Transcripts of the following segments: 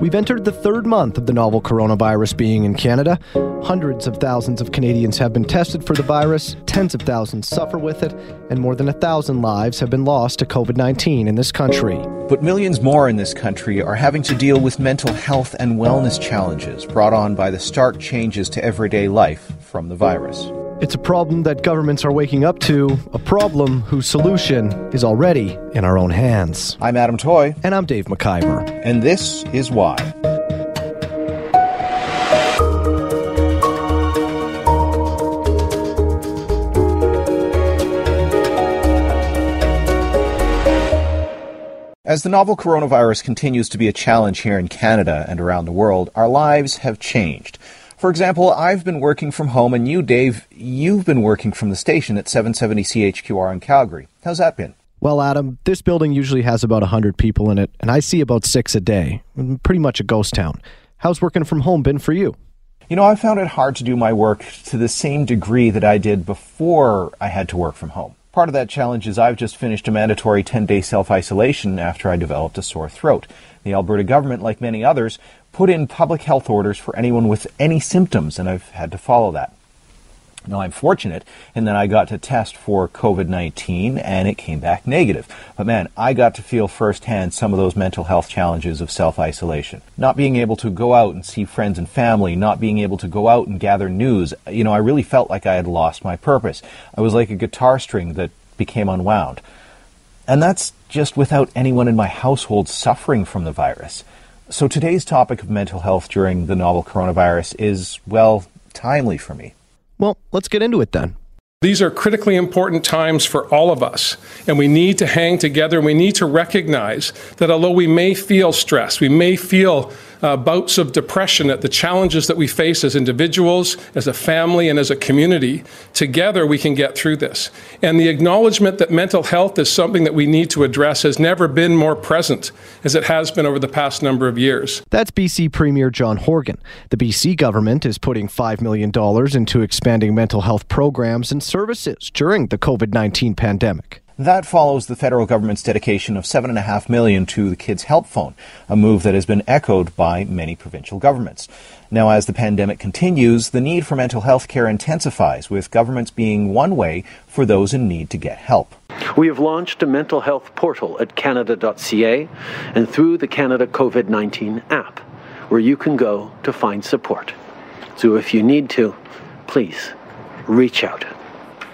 We've entered the third month of the novel coronavirus being in Canada. Hundreds of thousands of Canadians have been tested for the virus, tens of thousands suffer with it, and more than a thousand lives have been lost to COVID 19 in this country. But millions more in this country are having to deal with mental health and wellness challenges brought on by the stark changes to everyday life from the virus. It's a problem that governments are waking up to, a problem whose solution is already in our own hands. I'm Adam Toy. And I'm Dave McIvor. And this is why. As the novel coronavirus continues to be a challenge here in Canada and around the world, our lives have changed. For example, I've been working from home, and you, Dave, you've been working from the station at 770 CHQR in Calgary. How's that been? Well, Adam, this building usually has about 100 people in it, and I see about six a day. Mm, pretty much a ghost town. How's working from home been for you? You know, I found it hard to do my work to the same degree that I did before I had to work from home. Part of that challenge is I've just finished a mandatory 10 day self isolation after I developed a sore throat. The Alberta government, like many others, put in public health orders for anyone with any symptoms, and I've had to follow that. Now, I'm fortunate in that I got to test for COVID 19 and it came back negative. But man, I got to feel firsthand some of those mental health challenges of self isolation. Not being able to go out and see friends and family, not being able to go out and gather news. You know, I really felt like I had lost my purpose. I was like a guitar string that became unwound. And that's just without anyone in my household suffering from the virus. So today's topic of mental health during the novel coronavirus is, well, timely for me. Well, let's get into it then. These are critically important times for all of us, and we need to hang together and we need to recognize that although we may feel stress, we may feel uh, bouts of depression at the challenges that we face as individuals, as a family, and as a community, together we can get through this. And the acknowledgement that mental health is something that we need to address has never been more present as it has been over the past number of years. That's BC Premier John Horgan. The BC government is putting $5 million into expanding mental health programs and services during the COVID 19 pandemic. That follows the federal government's dedication of seven and a half million to the Kids Help Phone, a move that has been echoed by many provincial governments. Now, as the pandemic continues, the need for mental health care intensifies, with governments being one way for those in need to get help. We have launched a mental health portal at canada.ca and through the Canada COVID 19 app, where you can go to find support. So if you need to, please reach out.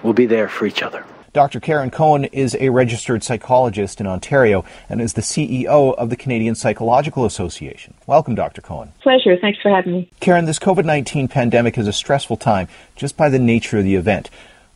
We'll be there for each other. Dr. Karen Cohen is a registered psychologist in Ontario and is the CEO of the Canadian Psychological Association. Welcome, Dr. Cohen. Pleasure. Thanks for having me. Karen, this COVID 19 pandemic is a stressful time just by the nature of the event.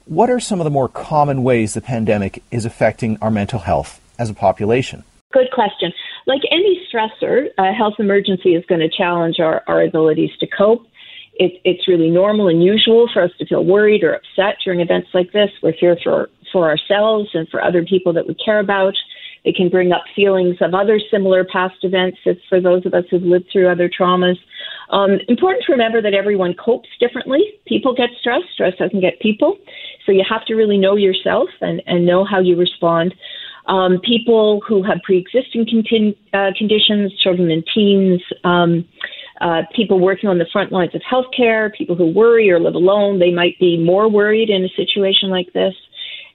What are some of the more common ways the pandemic is affecting our mental health as a population? Good question. Like any stressor, a health emergency is going to challenge our, our abilities to cope. It, it's really normal and usual for us to feel worried or upset during events like this. We're here for for ourselves and for other people that we care about. It can bring up feelings of other similar past events it's for those of us who've lived through other traumas. Um, important to remember that everyone copes differently. People get stressed, stress doesn't get people. So you have to really know yourself and, and know how you respond. Um, people who have pre existing contin- uh, conditions, children and teens, um, uh, people working on the front lines of healthcare, people who worry or live alone, they might be more worried in a situation like this.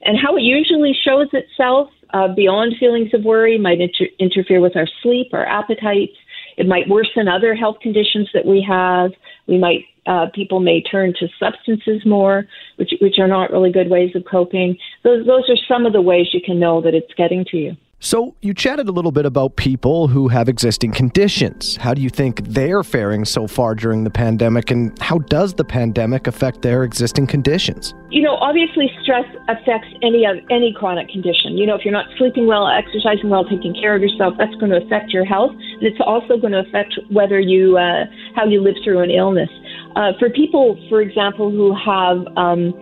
And how it usually shows itself uh, beyond feelings of worry might inter- interfere with our sleep, our appetites. It might worsen other health conditions that we have. We might uh, people may turn to substances more, which which are not really good ways of coping. Those those are some of the ways you can know that it's getting to you. So, you chatted a little bit about people who have existing conditions. How do you think they're faring so far during the pandemic, and how does the pandemic affect their existing conditions? You know, obviously, stress affects any of any chronic condition. You know, if you're not sleeping well, exercising well, taking care of yourself, that's going to affect your health, and it's also going to affect whether you uh, how you live through an illness. Uh, for people, for example, who have um,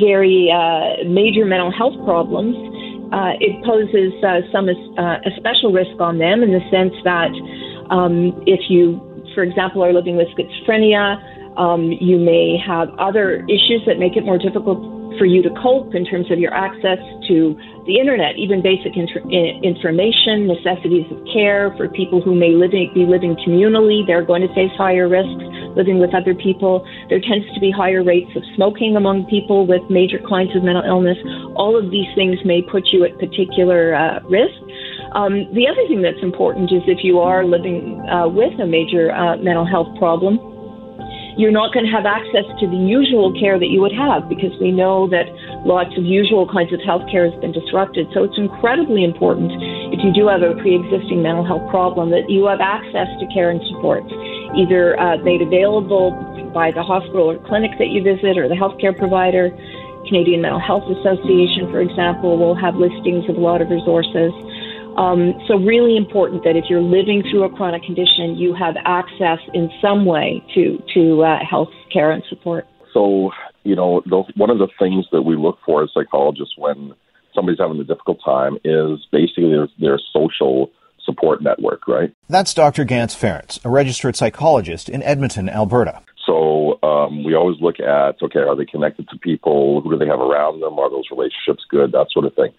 very uh, major mental health problems uh, it poses uh, some uh, a special risk on them in the sense that um, if you, for example, are living with schizophrenia, um, you may have other issues that make it more difficult for you to cope in terms of your access to the internet, even basic inter- information, necessities of care for people who may living, be living communally. They're going to face higher risks living with other people. There tends to be higher rates of smoking among people with major kinds of mental illness. All of these things may put you at particular uh, risk. Um, the other thing that's important is if you are living uh, with a major uh, mental health problem, you're not going to have access to the usual care that you would have because we know that lots of usual kinds of health care has been disrupted. So it's incredibly important if you do have a pre-existing mental health problem that you have access to care and supports, either uh, made available by the hospital or clinic that you visit or the healthcare provider. Canadian Mental Health Association, for example, will have listings of a lot of resources. Um, so, really important that if you're living through a chronic condition, you have access in some way to to uh, health care and support. So, you know, the, one of the things that we look for as psychologists when somebody's having a difficult time is basically their, their social support network, right? That's Dr. Ganz Ferrance, a registered psychologist in Edmonton, Alberta. So um, we always look at okay, are they connected to people? Who do they have around them? Are those relationships good? That sort of thing.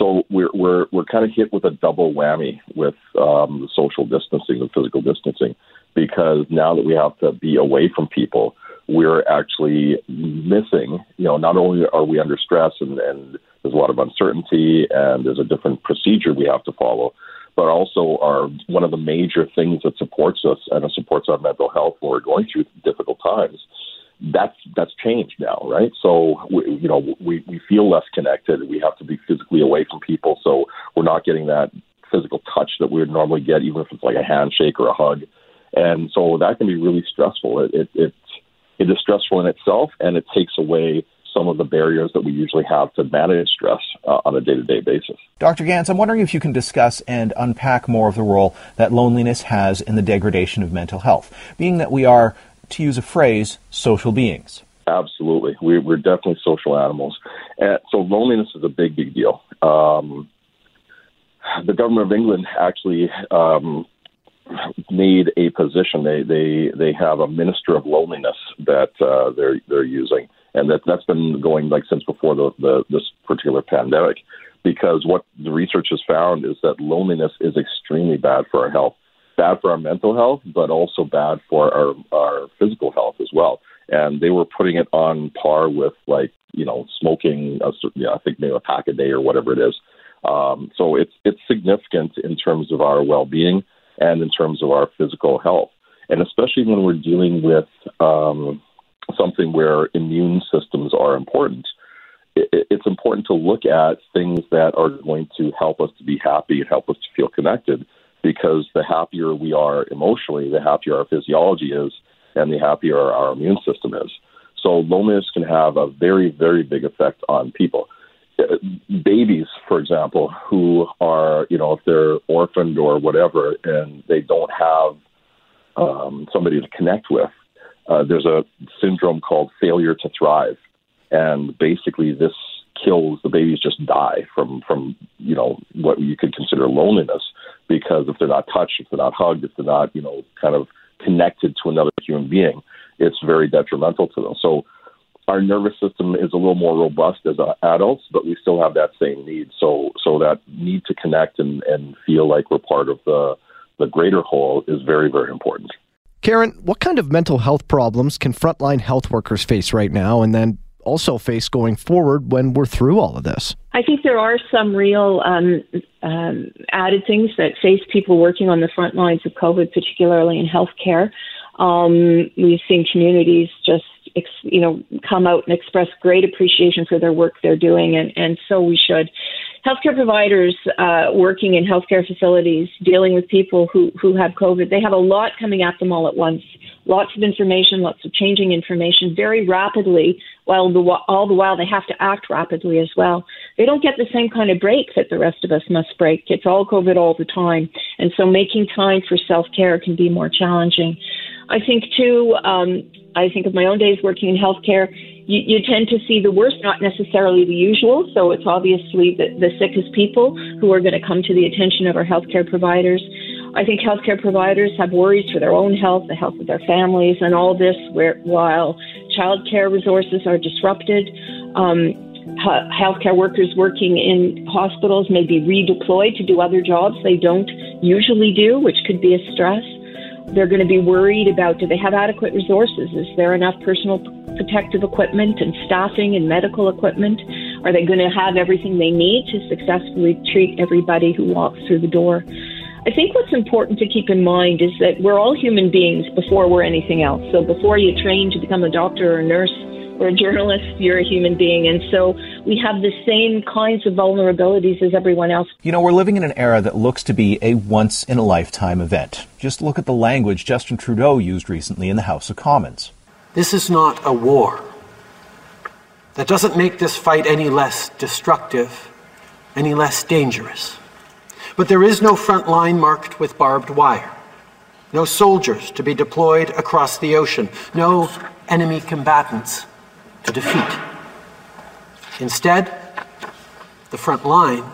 So we're we're we're kind of hit with a double whammy with um, social distancing and physical distancing, because now that we have to be away from people, we're actually missing. You know, not only are we under stress and, and there's a lot of uncertainty and there's a different procedure we have to follow, but also are one of the major things that supports us and supports our mental health when we're going through difficult times that's that's changed now, right? So we, you know we we feel less connected. We have to be physically away from people, so we're not getting that physical touch that we would normally get, even if it's like a handshake or a hug. And so that can be really stressful. It it it, it is stressful in itself, and it takes away some of the barriers that we usually have to manage stress uh, on a day-to-day basis. Dr. Ganz, I'm wondering if you can discuss and unpack more of the role that loneliness has in the degradation of mental health, being that we are to use a phrase, social beings. Absolutely. We, are definitely social animals. And so loneliness is a big, big deal. Um, the government of England actually um, made a position. They, they, they have a minister of loneliness that uh, they're, they're using. And that, that's been going like since before the, the, this particular pandemic. Because what the research has found is that loneliness is extremely bad for our health bad for our mental health, but also bad for our, our physical health as well. And they were putting it on par with like, you know, smoking, a, you know, I think maybe a pack a day or whatever it is. Um, so it's, it's significant in terms of our well-being and in terms of our physical health. And especially when we're dealing with um, something where immune systems are important, it's important to look at things that are going to help us to be happy and help us to feel connected because the happier we are emotionally, the happier our physiology is, and the happier our immune system is. So loneliness can have a very, very big effect on people. Uh, babies, for example, who are, you know, if they're orphaned or whatever, and they don't have um, somebody to connect with, uh, there's a syndrome called failure to thrive. And basically, this kills the babies just die from from you know what you could consider loneliness because if they're not touched, if they're not hugged, if they're not, you know, kind of connected to another human being, it's very detrimental to them. So our nervous system is a little more robust as adults, but we still have that same need. So so that need to connect and, and feel like we're part of the the greater whole is very, very important. Karen, what kind of mental health problems can frontline health workers face right now? And then also face going forward when we're through all of this? I think there are some real um, um, added things that face people working on the front lines of COVID, particularly in healthcare. Um, we've seen communities just you know come out and express great appreciation for their work they're doing, and, and so we should healthcare providers uh, working in healthcare facilities dealing with people who, who have COVID, they have a lot coming at them all at once. Lots of information, lots of changing information very rapidly, while the, all the while they have to act rapidly as well. They don't get the same kind of break that the rest of us must break. It's all COVID all the time. And so making time for self care can be more challenging. I think, too, um, I think of my own days working in healthcare you, you tend to see the worst, not necessarily the usual. So it's obviously the, the sickest people who are going to come to the attention of our healthcare providers. I think healthcare providers have worries for their own health, the health of their families, and all this where, while childcare resources are disrupted. Um, healthcare workers working in hospitals may be redeployed to do other jobs they don't usually do, which could be a stress. They're going to be worried about do they have adequate resources? Is there enough personal protective equipment and staffing and medical equipment? Are they going to have everything they need to successfully treat everybody who walks through the door? I think what's important to keep in mind is that we're all human beings before we're anything else. So before you train to become a doctor or a nurse, or a journalist, you're a human being. And so we have the same kinds of vulnerabilities as everyone else. You know, we're living in an era that looks to be a once in a lifetime event. Just look at the language Justin Trudeau used recently in the House of Commons. This is not a war. That doesn't make this fight any less destructive, any less dangerous. But there is no front line marked with barbed wire, no soldiers to be deployed across the ocean, no enemy combatants to defeat. Instead, the front line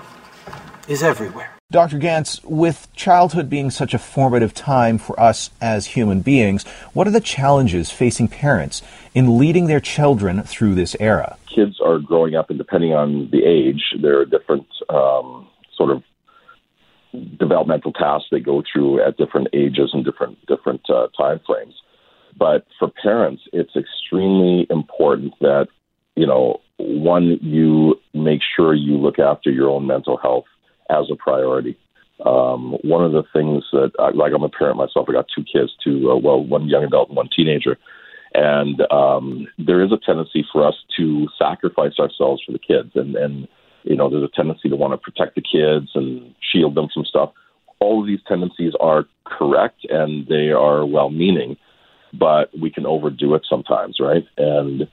is everywhere. Dr. Ganz, with childhood being such a formative time for us as human beings, what are the challenges facing parents in leading their children through this era? Kids are growing up, and depending on the age, there are different um, sort of developmental tasks they go through at different ages and different different uh, time frames. But for parents, it's extremely important that, you know, one, you make sure you look after your own mental health as a priority. Um, one of the things that, like, I'm a parent myself. I got two kids, two, uh, well, one young adult and one teenager. And um, there is a tendency for us to sacrifice ourselves for the kids. And, and, you know, there's a tendency to want to protect the kids and shield them from stuff. All of these tendencies are correct and they are well meaning but we can overdo it sometimes, right? And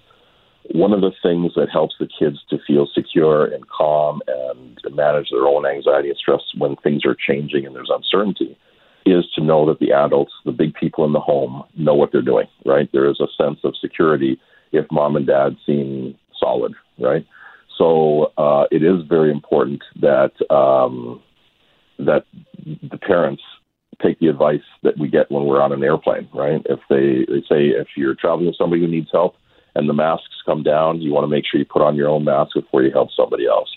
one of the things that helps the kids to feel secure and calm and manage their own anxiety and stress when things are changing and there's uncertainty is to know that the adults, the big people in the home, know what they're doing, right? There is a sense of security if mom and dad seem solid, right? So uh, it is very important that um, that the parents take the advice that we get when we're on an airplane, right? If they, they say if you're traveling with somebody who needs help and the masks come down, you want to make sure you put on your own mask before you help somebody else.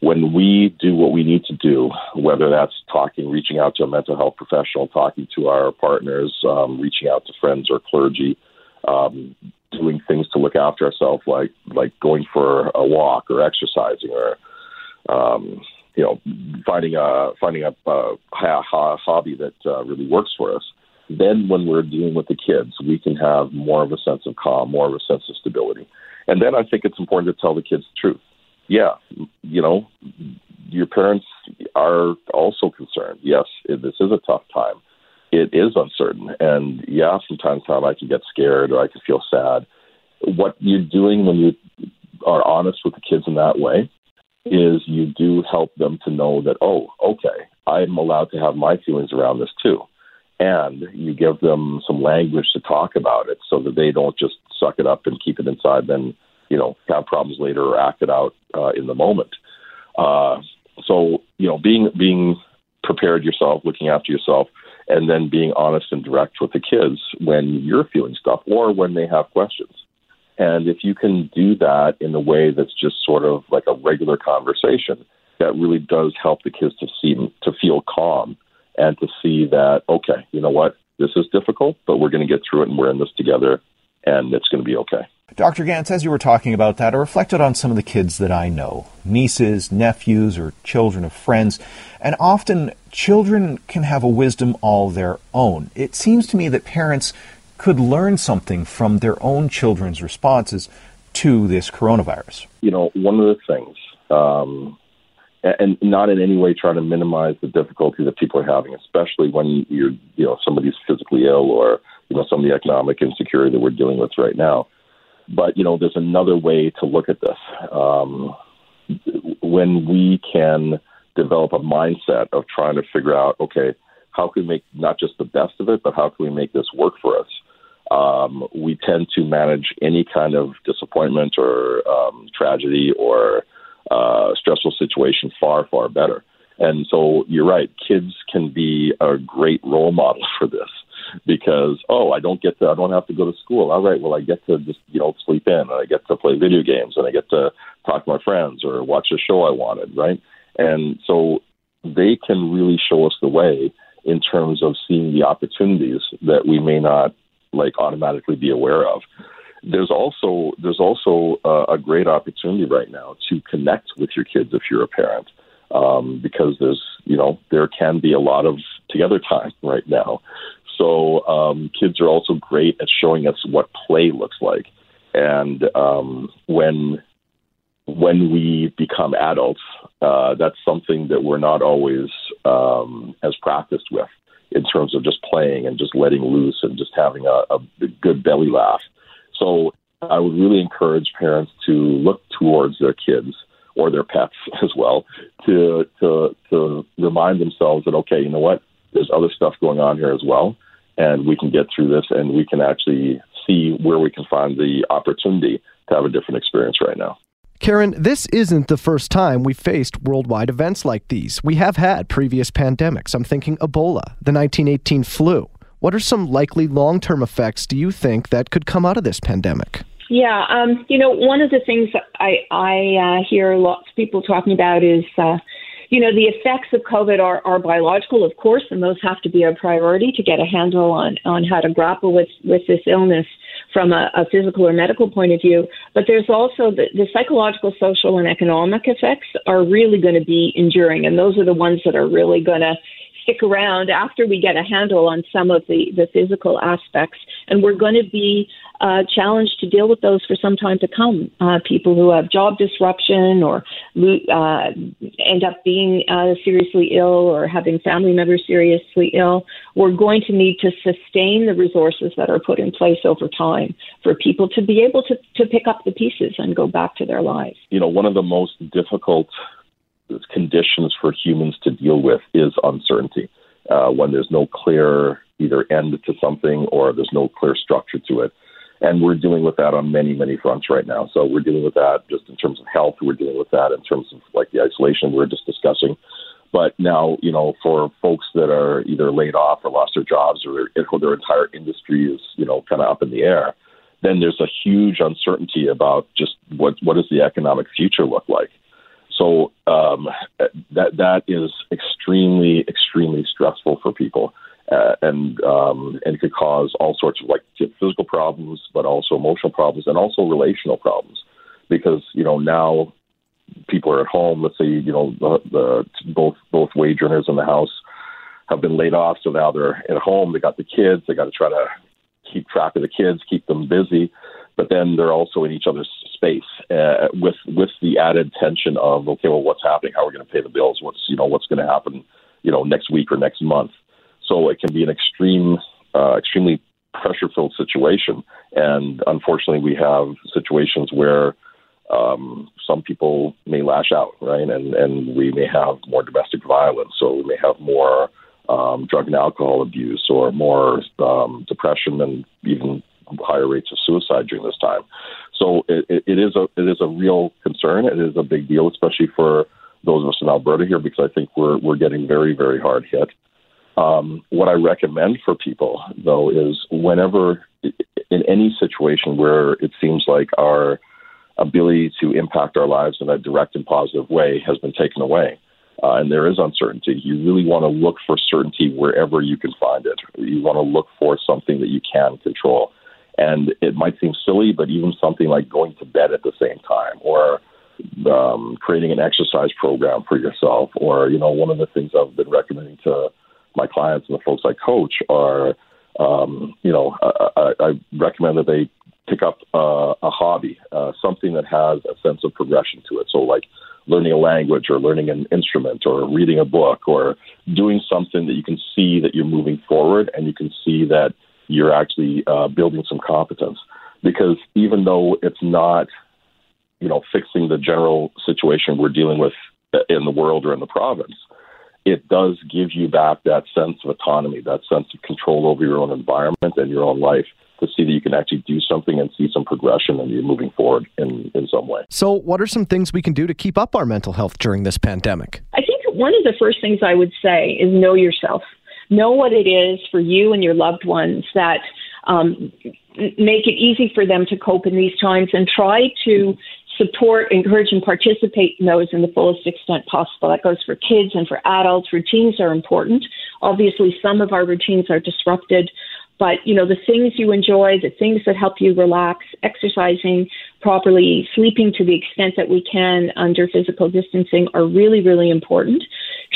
When we do what we need to do, whether that's talking, reaching out to a mental health professional, talking to our partners, um, reaching out to friends or clergy, um, doing things to look after ourselves, like like going for a walk or exercising or um, you know, finding a finding a, a, a hobby that uh, really works for us. Then, when we're dealing with the kids, we can have more of a sense of calm, more of a sense of stability. And then I think it's important to tell the kids the truth. Yeah, you know, your parents are also concerned. Yes, this is a tough time. It is uncertain, and yeah, from time to time I can get scared or I can feel sad. What you're doing when you are honest with the kids in that way is you do help them to know that, oh, okay, I'm allowed to have my feelings around this too. And you give them some language to talk about it so that they don't just suck it up and keep it inside, then, you know, have problems later or act it out uh, in the moment. Uh, so, you know, being, being prepared yourself, looking after yourself, and then being honest and direct with the kids when you're feeling stuff or when they have questions. And if you can do that in a way that's just sort of like a regular conversation, that really does help the kids to see to feel calm and to see that okay, you know what, this is difficult, but we're going to get through it and we're in this together, and it's going to be okay. Dr. Ganz, as you were talking about that, I reflected on some of the kids that I know nieces, nephews, or children of friends. And often children can have a wisdom all their own. It seems to me that parents could learn something from their own children's responses to this coronavirus? You know, one of the things, um, and not in any way trying to minimize the difficulty that people are having, especially when you're, you know, somebody's physically ill or, you know, some of the economic insecurity that we're dealing with right now. But, you know, there's another way to look at this. Um, when we can develop a mindset of trying to figure out, okay, how can we make not just the best of it, but how can we make this work for us? Um, we tend to manage any kind of disappointment or um, tragedy or uh, stressful situation far, far better. And so you're right, kids can be a great role model for this. because oh I don't get to I don't have to go to school. All right, well I get to just you know sleep in and I get to play video games and I get to talk to my friends or watch a show I wanted, right? And so they can really show us the way in terms of seeing the opportunities that we may not like automatically be aware of. There's also there's also uh, a great opportunity right now to connect with your kids if you're a parent, um, because there's you know there can be a lot of together time right now. So um, kids are also great at showing us what play looks like, and um, when when we become adults, uh, that's something that we're not always um, as practiced with in terms of just playing and just letting loose and just having a, a good belly laugh. So I would really encourage parents to look towards their kids or their pets as well to to to remind themselves that okay, you know what, there's other stuff going on here as well, and we can get through this, and we can actually see where we can find the opportunity to have a different experience right now. Karen, this isn't the first time we've faced worldwide events like these. We have had previous pandemics. I'm thinking Ebola, the 1918 flu. What are some likely long term effects do you think that could come out of this pandemic? Yeah, um, you know, one of the things I, I uh, hear lots of people talking about is, uh, you know, the effects of COVID are, are biological, of course, and those have to be a priority to get a handle on, on how to grapple with, with this illness from a, a physical or medical point of view. But there's also the, the psychological, social, and economic effects are really going to be enduring, and those are the ones that are really going to stick around after we get a handle on some of the, the physical aspects. And we're going to be uh, challenged to deal with those for some time to come. Uh, people who have job disruption or uh, end up being uh, seriously ill or having family members seriously ill, we're going to need to sustain the resources that are put in place over time for people to be able to, to pick up the pieces and go back to their lives. You know, one of the most difficult conditions for humans to deal with is uncertainty. Uh, when there's no clear either end to something or there's no clear structure to it. And we're dealing with that on many, many fronts right now. So we're dealing with that just in terms of health. We're dealing with that in terms of like the isolation we are just discussing. But now, you know, for folks that are either laid off or lost their jobs or their entire industry is, you know, kind of up in the air, then there's a huge uncertainty about just what what does the economic future look like. So um, that that is extremely extremely stressful for people, uh, and um, and could cause all sorts of like physical problems, but also emotional problems and also relational problems, because you know now people are at home. Let's say you know the, the both both wage earners in the house have been laid off, so now they're at home. They got the kids. They got to try to keep track of the kids, keep them busy but then they're also in each other's space uh, with with the added tension of okay, well, what's happening? How are we going to pay the bills? What's you know what's going to happen? You know, next week or next month. So it can be an extreme, uh, extremely pressure-filled situation, and unfortunately, we have situations where um, some people may lash out, right? And and we may have more domestic violence, so we may have more um, drug and alcohol abuse, or more um, depression, and even higher rates of suicide during this time. So it, it is a it is a real concern. It is a big deal, especially for those of us in Alberta here, because I think we're we're getting very very hard hit. Um, what I recommend for people though is whenever in any situation where it seems like our ability to impact our lives in a direct and positive way has been taken away. Uh, and there is uncertainty. You really want to look for certainty wherever you can find it. You want to look for something that you can control. And it might seem silly, but even something like going to bed at the same time or um, creating an exercise program for yourself, or, you know, one of the things I've been recommending to my clients and the folks I coach are, um, you know, I, I, recommend that they pick up uh, a hobby, uh, something that has a sense of progression to it. So, like learning a language or learning an instrument or reading a book or doing something that you can see that you're moving forward and you can see that you're actually uh, building some competence. Because even though it's not, you know, fixing the general situation we're dealing with in the world or in the province, it does give you back that sense of autonomy, that sense of control over your own environment and your own life to see that you can actually do something and see some progression and you're moving forward in, in some way. So, what are some things we can do to keep up our mental health during this pandemic? I think one of the first things I would say is know yourself. Know what it is for you and your loved ones that um, make it easy for them to cope in these times and try to support, encourage, and participate in those in the fullest extent possible. That goes for kids and for adults. Routines are important. Obviously, some of our routines are disrupted, but you know the things you enjoy, the things that help you relax, exercising properly, sleeping to the extent that we can under physical distancing are really, really important.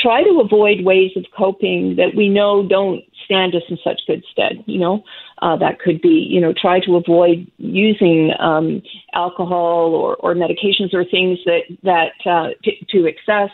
Try to avoid ways of coping that we know don't stand us in such good stead. You know, uh, that could be, you know, try to avoid using um, alcohol or, or medications or things that that uh, to excess.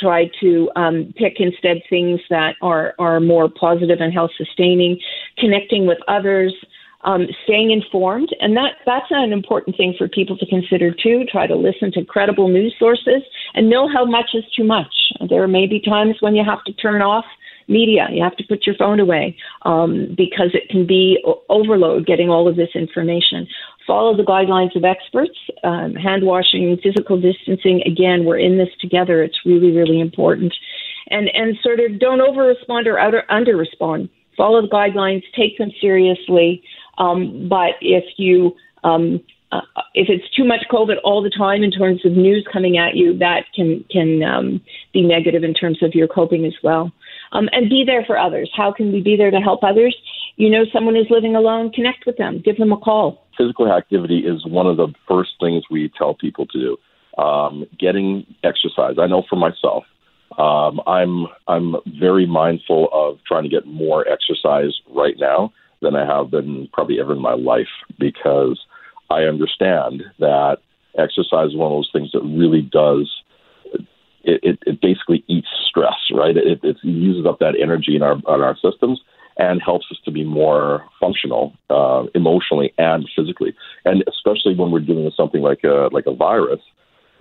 Try to um, pick instead things that are are more positive and health sustaining. Connecting with others. Um, staying informed, and that that's an important thing for people to consider too. Try to listen to credible news sources and know how much is too much. There may be times when you have to turn off media. You have to put your phone away um, because it can be overload getting all of this information. Follow the guidelines of experts. Um, hand washing, physical distancing. Again, we're in this together. It's really, really important. And and sort of don't over respond or under respond. Follow the guidelines. Take them seriously. Um, but if you um, uh, if it's too much COVID all the time in terms of news coming at you, that can can um, be negative in terms of your coping as well um, and be there for others. How can we be there to help others? You know, someone is living alone, connect with them, give them a call. Physical activity is one of the first things we tell people to do. Um, getting exercise. I know for myself, um, I'm I'm very mindful of trying to get more exercise right now than I have been probably ever in my life because I understand that exercise is one of those things that really does it, it, it basically eats stress, right? It, it uses up that energy in our in our systems and helps us to be more functional uh, emotionally and physically. And especially when we're dealing with something like a like a virus,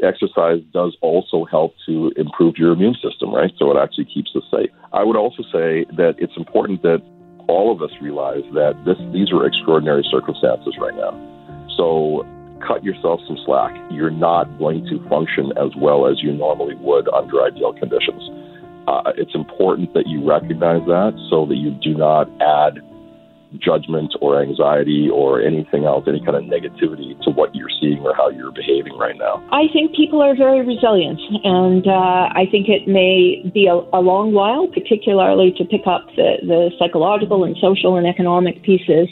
exercise does also help to improve your immune system, right? So it actually keeps us safe. I would also say that it's important that all of us realize that this these are extraordinary circumstances right now. So cut yourself some slack. You're not going to function as well as you normally would under ideal conditions. Uh, it's important that you recognize that so that you do not add judgment or anxiety or anything else, any kind of negativity to what you're seeing or how you're behaving right now? I think people are very resilient, and uh, I think it may be a, a, long while, particularly to pick up the, the psychological and social and economic pieces.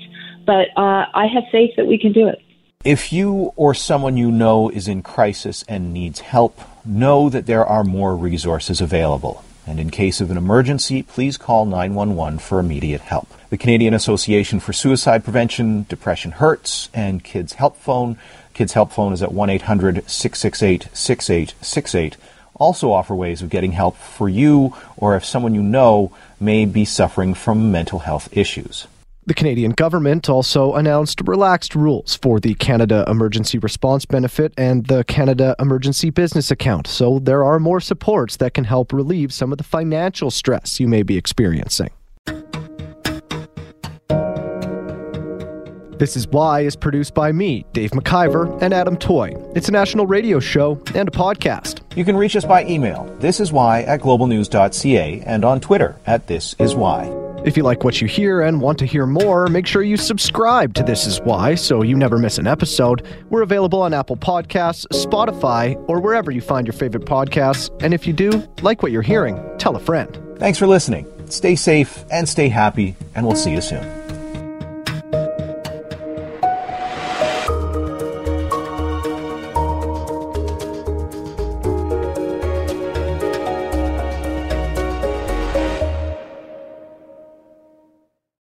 But uh, I have faith that we can do it. If you or someone you know is in crisis and needs help, know that there are more resources available. And in case of an emergency, please call 911 for immediate help. The Canadian Association for Suicide Prevention, Depression Hurts, and Kids Help Phone. Kids Help Phone is at 1 800 668 6868. Also offer ways of getting help for you or if someone you know may be suffering from mental health issues. The Canadian government also announced relaxed rules for the Canada Emergency Response Benefit and the Canada Emergency Business Account, so there are more supports that can help relieve some of the financial stress you may be experiencing. This is Why is produced by me, Dave McIvor, and Adam Toy. It's a national radio show and a podcast. You can reach us by email. This is why at globalnews.ca and on Twitter at This Is Why. If you like what you hear and want to hear more, make sure you subscribe to This Is Why so you never miss an episode. We're available on Apple Podcasts, Spotify, or wherever you find your favorite podcasts. And if you do like what you're hearing, tell a friend. Thanks for listening. Stay safe and stay happy, and we'll see you soon.